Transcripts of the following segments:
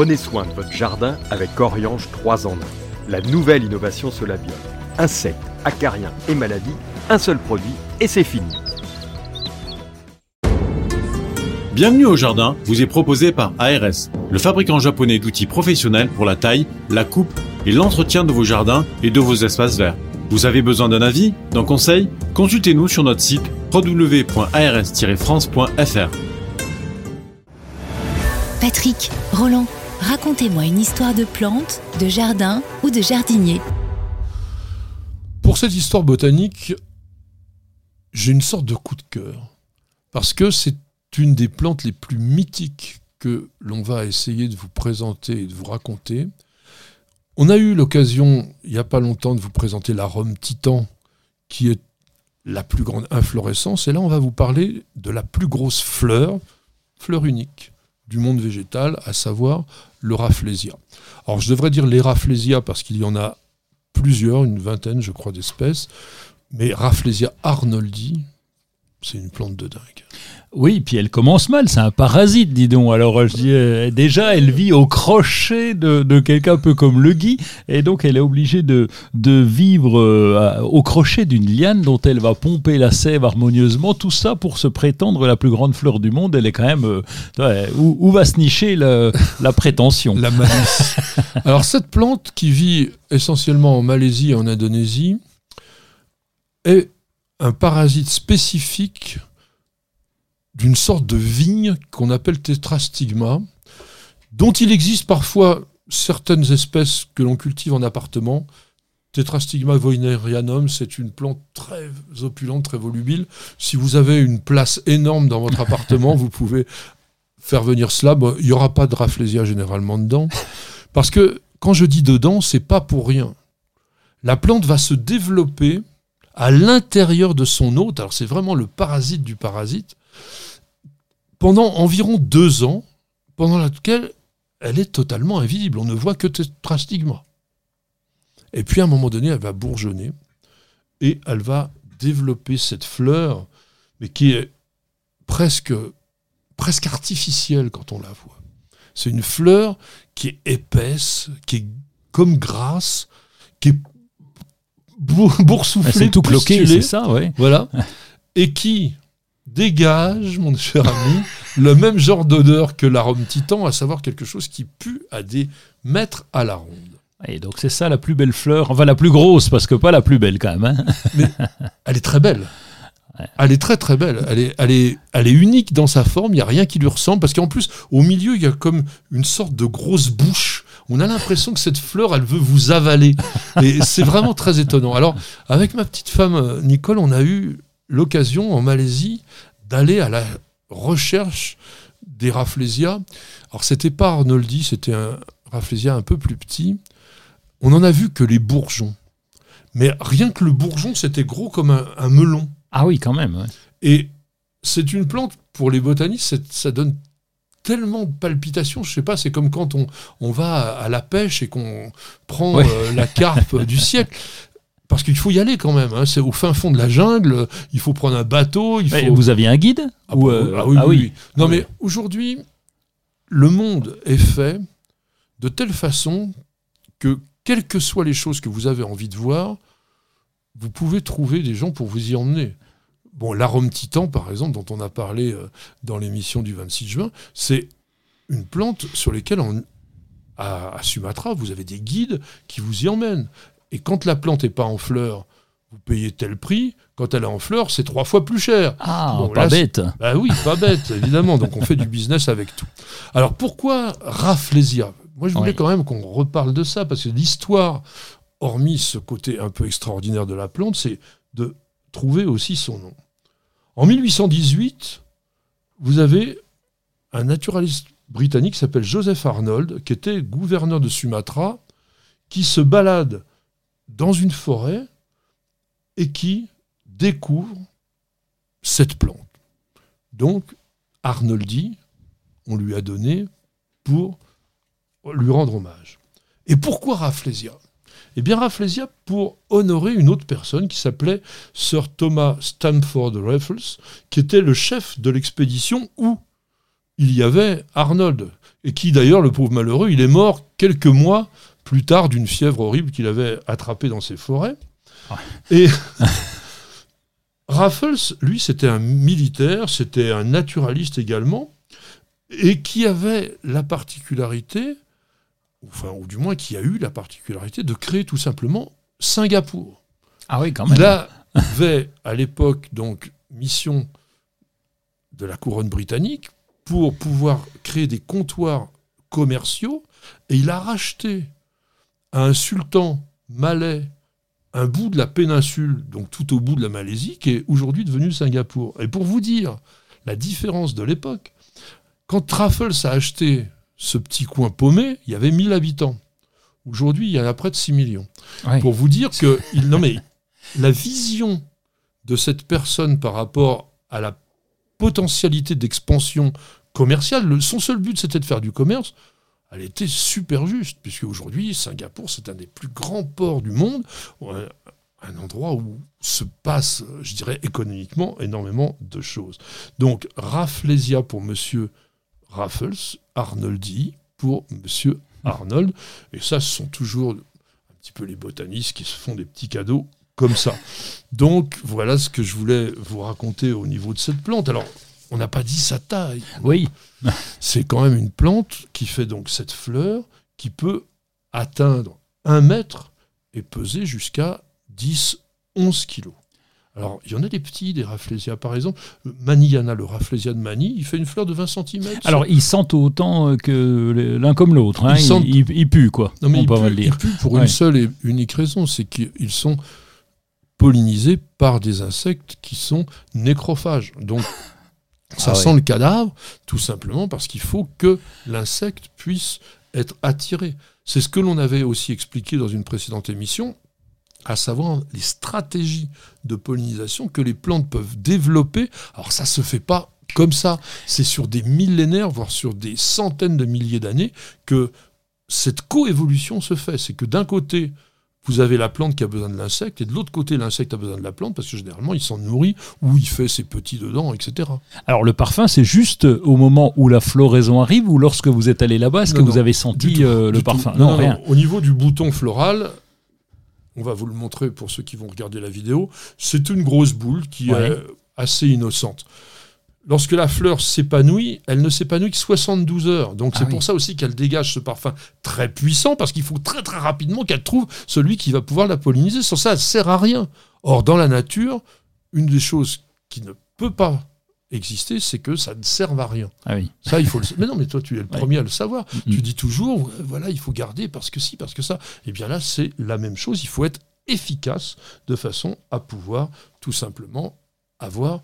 Prenez soin de votre jardin avec Oriange 3 en 1. La nouvelle innovation Solabium. Insectes, acariens et maladies, un seul produit et c'est fini. Bienvenue au jardin vous est proposé par ARS, le fabricant japonais d'outils professionnels pour la taille, la coupe et l'entretien de vos jardins et de vos espaces verts. Vous avez besoin d'un avis, d'un conseil? Consultez-nous sur notre site www.ars-france.fr. Patrick, Roland, racontez-moi une histoire de plante, de jardin ou de jardinier. Pour cette histoire botanique, j'ai une sorte de coup de cœur. Parce que c'est une des plantes les plus mythiques que l'on va essayer de vous présenter et de vous raconter. On a eu l'occasion, il n'y a pas longtemps, de vous présenter l'arôme titan, qui est la plus grande inflorescence. Et là, on va vous parler de la plus grosse fleur, fleur unique du monde végétal, à savoir le Rafflesia. Alors, je devrais dire les Rafflesia parce qu'il y en a plusieurs, une vingtaine, je crois, d'espèces. Mais Rafflesia arnoldi, c'est une plante de dingue. Oui, puis elle commence mal, c'est un parasite, dis donc. Alors, euh, déjà, elle vit au crochet de, quelqu'un un peu comme le Guy, et donc elle est obligée de, de vivre euh, au crochet d'une liane dont elle va pomper la sève harmonieusement, tout ça pour se prétendre la plus grande fleur du monde. Elle est quand même. Euh, où, va se nicher la, la prétention? La malice. Alors, cette plante qui vit essentiellement en Malaisie et en Indonésie est un parasite spécifique d'une sorte de vigne qu'on appelle tétrastigma, dont il existe parfois certaines espèces que l'on cultive en appartement. Tétrastigma voinerianum, c'est une plante très opulente, très volubile. Si vous avez une place énorme dans votre appartement, vous pouvez faire venir cela. il n'y aura pas de rafflesia généralement dedans. Parce que quand je dis dedans, c'est pas pour rien. La plante va se développer à l'intérieur de son hôte. Alors c'est vraiment le parasite du parasite pendant environ deux ans, pendant laquelle elle est totalement invisible. On ne voit que tétrastigma. Et puis à un moment donné, elle va bourgeonner et elle va développer cette fleur, mais qui est presque, presque artificielle quand on la voit. C'est une fleur qui est épaisse, qui est comme grasse, qui est boursouflée, c'est tout cloqué, c'est ça, oui. Voilà. Et qui, dégage, mon cher ami, le même genre d'odeur que l'arôme titan, à savoir quelque chose qui pue à des mètres à la ronde. Et donc c'est ça la plus belle fleur, enfin la plus grosse, parce que pas la plus belle quand même. Hein. Mais elle est très belle. Elle est très très belle. Elle est, elle est, elle est unique dans sa forme. Il n'y a rien qui lui ressemble. Parce qu'en plus, au milieu, il y a comme une sorte de grosse bouche. On a l'impression que cette fleur, elle veut vous avaler. Et c'est vraiment très étonnant. Alors, avec ma petite femme euh, Nicole, on a eu l'occasion en Malaisie d'aller à la recherche des Rafflesia. Alors c'était pas Arnoldi, c'était un Rafflesia un peu plus petit. On n'en a vu que les bourgeons. Mais rien que le bourgeon, c'était gros comme un, melon. Ah oui, quand même. Et c'est une plante, pour les botanistes, ça donne tellement de palpitations, je sais pas, c'est comme quand on, on va à la pêche et qu'on prend euh, la carpe du siècle. Parce qu'il faut y aller quand même. Hein. C'est au fin fond de la jungle. Il faut prendre un bateau. Il faut... Vous aviez un guide ah, bah, euh, ah, oui, ah oui, Non, mais aujourd'hui, le monde est fait de telle façon que, quelles que soient les choses que vous avez envie de voir, vous pouvez trouver des gens pour vous y emmener. Bon, l'arôme titan, par exemple, dont on a parlé euh, dans l'émission du 26 juin, c'est une plante sur laquelle on, à, Sumatra, vous avez des guides qui vous y emmènent. Et quand la plante n'est pas en fleur, vous payez tel prix. Quand elle est en fleur, c'est trois fois plus cher. Ah, pas bête. Bah oui, pas bête, évidemment. Donc on fait du business avec tout. Alors pourquoi Rafflesia? Moi, je voulais quand même qu'on reparle de ça, parce que l'histoire, hormis ce côté un peu extraordinaire de la plante, c'est de trouver aussi son nom. En 1818, vous avez un naturaliste britannique qui s'appelle Joseph Arnold, qui était gouverneur de Sumatra, qui se balade dans une forêt et qui découvre cette plante. Donc, Arnoldi, on lui a donné pour lui rendre hommage. Et pourquoi Rafflesia? Eh bien, Rafflesia pour honorer une autre personne qui s'appelait Sir Thomas Stamford Raffles, qui était le chef de l'expédition où il y avait Arnold, et qui d'ailleurs, le pauvre malheureux, il est mort quelques mois plus tard d'une fièvre horrible qu'il avait attrapée dans ses forêts. Et Raffles, lui, c'était un militaire, c'était un naturaliste également, et qui avait la particularité, enfin, ou du moins qui a eu la particularité de créer tout simplement Singapour. Ah oui, quand même. Il avait à l'époque donc mission de la couronne britannique pour pouvoir créer des comptoirs commerciaux et il a racheté à un sultan malais un bout de la péninsule, donc tout au bout de la Malaisie, qui est aujourd'hui devenu Singapour. Et pour vous dire la différence de l'époque, quand Raffles a acheté ce petit coin paumé, il y avait 1000 habitants. Aujourd'hui, il y en a près de 6 millions. Ouais. Pour vous dire que il, non mais, la vision de cette personne par rapport à la potentialité d'expansion commerciale, le- son seul but c'était de faire du commerce, elle était super juste, puisque aujourd'hui, Singapour, c'est un des plus grands ports du monde, un, un endroit où se passe, je dirais, économiquement énormément de choses. Donc, Rafflesia pour monsieur Raffles, Arnoldi pour monsieur Arnold, et ça, ce sont toujours un petit peu les botanistes qui se font des petits cadeaux comme ça. Donc, voilà ce que je voulais vous raconter au niveau de cette plante. Alors, on n'a pas dit sa taille Oui. c'est quand même une plante qui fait donc cette fleur qui peut atteindre un mètre et peser jusqu'à 10, 11 kilos. Alors, il y en a des petits, des rafflésias. Par exemple, Maniana, le rafflésia de Mani, il fait une fleur de 20 cm. Alors, ils sentent autant que l'un comme l'autre. Hein. Ils Ils, sentent- ils- ils puent, quoi. non, mais on il peut pue, le dire. il pue pour Ouais. une seule et unique raison, c'est qu'ils sont pollinisés par des insectes qui sont nécrophages. Donc, ça Ah sent le cadavre, tout simplement parce qu'il faut que l'insecte puisse être attiré. C'est ce que l'on avait aussi expliqué dans une précédente émission, à savoir les stratégies de pollinisation que les plantes peuvent développer. Alors ça se fait pas comme ça, c'est sur des millénaires, voire sur des centaines de milliers d'années que cette coévolution se fait. C'est que d'un côté, vous avez la plante qui a besoin de l'insecte, et de l'autre côté, l'insecte a besoin de la plante, parce que généralement, il s'en nourrit, ou il fait ses petits dedans, etc. Alors, le parfum, c'est juste au moment où la floraison arrive ou lorsque vous êtes allé là-bas, est-ce que Non, vous avez senti euh, le parfum? Non, rien. Au niveau du bouton floral, on va vous le montrer pour ceux qui vont regarder la vidéo, c'est une grosse boule qui Ouais. est assez innocente. Lorsque la fleur s'épanouit, elle ne s'épanouit que 72 heures. Donc Ah c'est oui. pour ça aussi qu'elle dégage ce parfum très puissant, parce qu'il faut très très rapidement qu'elle trouve celui qui va pouvoir la polliniser. Sans ça, elle sert à rien. Or, dans la nature, une des choses qui ne peut pas exister, c'est que ça ne serve à rien. Ah oui. Ça, il faut le Mais non, mais toi, tu es le Ouais. premier à le savoir. Tu dis toujours, voilà, il faut garder parce que si, parce que ça. Eh bien là, c'est la même chose. Il faut être efficace de façon à pouvoir tout simplement avoir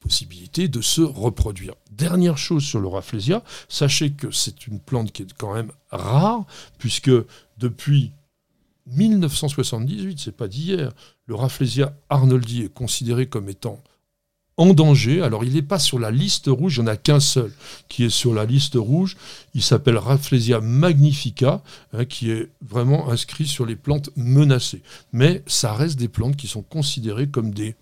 possibilité de se reproduire. Dernière chose sur le rafflesia, sachez que c'est une plante qui est quand même rare, puisque depuis 1978, c'est pas d'hier, le rafflesia arnoldi est considéré comme étant en danger. Alors, il n'est pas sur la liste rouge, il n'y en a qu'un seul qui est sur la liste rouge. Il s'appelle Rafflesia magnifica, hein, qui est vraiment inscrit sur les plantes menacées. Mais ça reste des plantes qui sont considérées comme des,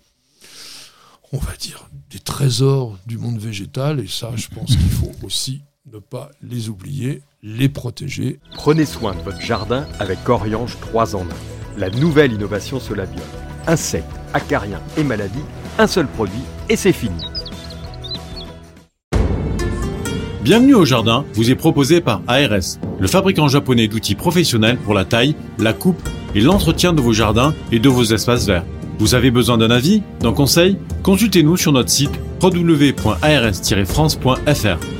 on va dire, des trésors du monde végétal. Et ça, je pense qu'il faut aussi ne pas les oublier, les protéger. Prenez soin de votre jardin avec Oriange 3 en 1. La nouvelle innovation Solabiol. Insectes, acariens et maladies, un seul produit et c'est fini. Bienvenue au jardin vous est proposé par ARS, le fabricant japonais d'outils professionnels pour la taille, la coupe et l'entretien de vos jardins et de vos espaces verts. Vous avez besoin d'un avis, d'un conseil? Consultez-nous sur notre site www.ars-france.fr.